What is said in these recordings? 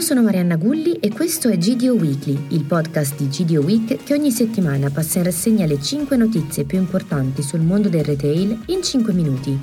sono Marianna Gulli e questo è GDO Weekly, il podcast di GDO Week che ogni settimana passa in rassegna le 5 notizie più importanti sul mondo del retail in 5 minuti.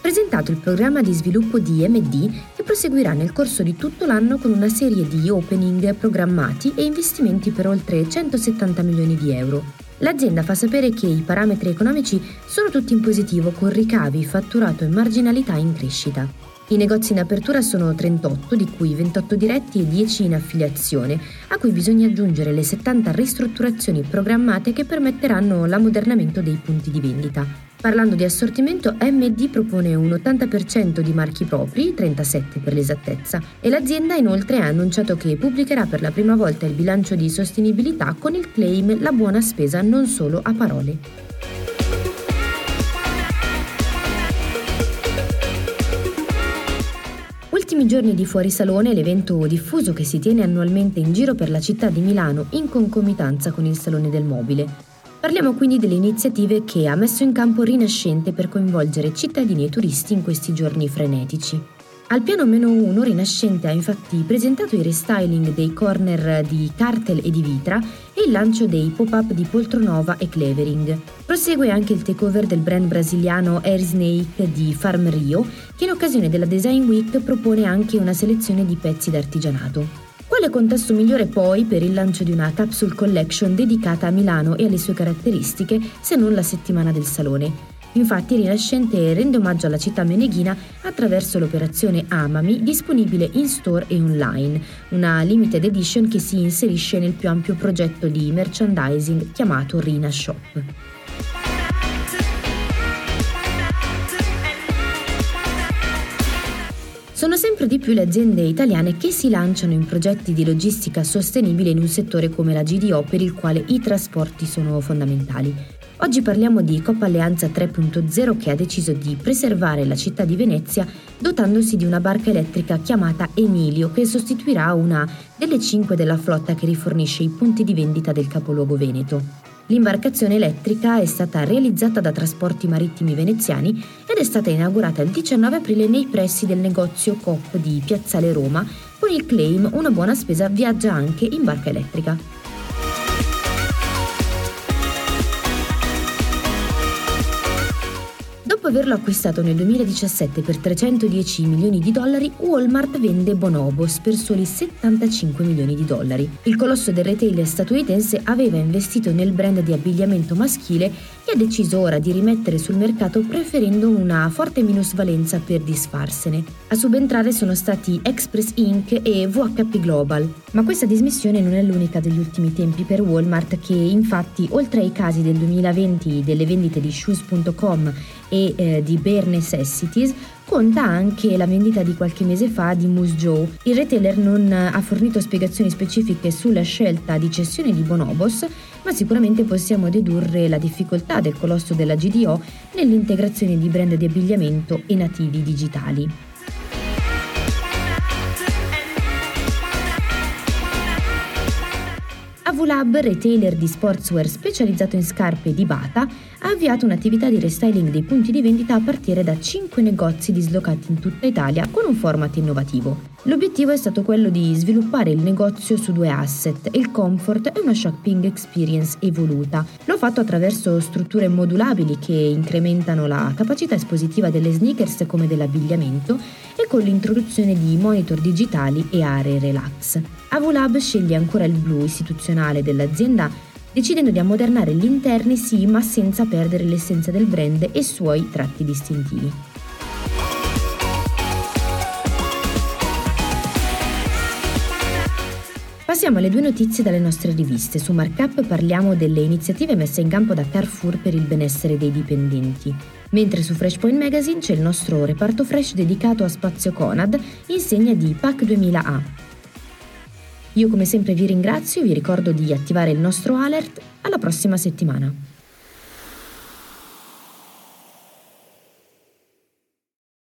Presentato il programma di sviluppo di MD che proseguirà nel corso di tutto l'anno con una serie di opening programmati e investimenti per oltre 170 milioni di euro. L'azienda fa sapere che i parametri economici sono tutti in positivo con ricavi, fatturato e marginalità in crescita. I negozi in apertura sono 38, di cui 28 diretti e 10 in affiliazione, a cui bisogna aggiungere le 70 ristrutturazioni programmate che permetteranno l'ammodernamento dei punti di vendita. Parlando di assortimento, MD propone un 80% di marchi propri, 37 per l'esattezza, e l'azienda inoltre ha annunciato che pubblicherà per la prima volta il bilancio di sostenibilità con il claim La buona spesa non solo a parole. Ultimi giorni di Fuorisalone, l'evento diffuso che si tiene annualmente in giro per la città di Milano in concomitanza con il Salone del Mobile. Parliamo quindi delle iniziative che ha messo in campo Rinascente per coinvolgere cittadini e turisti in questi giorni frenetici. Al piano meno 1 Rinascente ha infatti presentato il restyling dei corner di Cartel e di Vitra e il lancio dei pop-up di Poltronova e Clevering. Prosegue anche il takeover del brand brasiliano Air Snake di Farm Rio, che in occasione della Design Week propone anche una selezione di pezzi d'artigianato. Quale contesto migliore poi per il lancio di una capsule collection dedicata a Milano e alle sue caratteristiche se non la settimana del salone? Infatti Rinascente rende omaggio alla città meneghina attraverso l'operazione Amami disponibile in store e online, una limited edition che si inserisce nel più ampio progetto di merchandising chiamato Rina Shop. Sono sempre di più le aziende italiane che si lanciano in progetti di logistica sostenibile in un settore come la GDO per il quale i trasporti sono fondamentali. Oggi parliamo di Coppa Alleanza 3.0 che ha deciso di preservare la città di Venezia dotandosi di una barca elettrica chiamata Emilio che sostituirà una delle cinque della flotta che rifornisce i punti di vendita del capoluogo veneto. L'imbarcazione elettrica è stata realizzata da Trasporti Marittimi Veneziani ed è stata inaugurata il 19 aprile nei pressi del negozio Coop di Piazzale Roma con il claim Una buona spesa viaggia anche in barca elettrica. Dopo averlo acquistato nel 2017 per 310 milioni di dollari, Walmart vende Bonobos per soli 75 milioni di dollari. Il colosso del retail statunitense aveva investito nel brand di abbigliamento maschile e ha deciso ora di rimettere sul mercato preferendo una forte minusvalenza per disfarsene. A subentrare sono stati Express Inc. e VHP Global. Ma questa dismissione non è l'unica degli ultimi tempi per Walmart che infatti oltre ai casi del 2020 delle vendite di shoes.com e eh, di Bare Necessities, conta anche la vendita di qualche mese fa di Moose Joe. Il retailer non ha fornito spiegazioni specifiche sulla scelta di cessione di Bonobos, ma sicuramente possiamo dedurre la difficoltà del colosso della GDO nell'integrazione di brand di abbigliamento e nativi digitali. AVLab, retailer di sportswear specializzato in scarpe di Bata, ha avviato un'attività di restyling dei punti di vendita a partire da 5 negozi dislocati in tutta Italia con un format innovativo. L'obiettivo è stato quello di sviluppare il negozio su due asset, il comfort e una shopping experience evoluta. L'ho fatto attraverso strutture modulabili che incrementano la capacità espositiva delle sneakers come dell'abbigliamento e con l'introduzione di monitor digitali e aree relax. Avulab sceglie ancora il blu istituzionale dell'azienda decidendo di ammodernare gli interni sì ma senza perdere l'essenza del brand e i suoi tratti distintivi. Passiamo alle due notizie dalle nostre riviste. Su Markup parliamo delle iniziative messe in campo da Carrefour per il benessere dei dipendenti. Mentre su Freshpoint Magazine c'è il nostro reparto fresh dedicato a Spazio Conad, insegna di PAC 2000A. Io come sempre vi ringrazio, vi ricordo di attivare il nostro alert. Alla prossima settimana.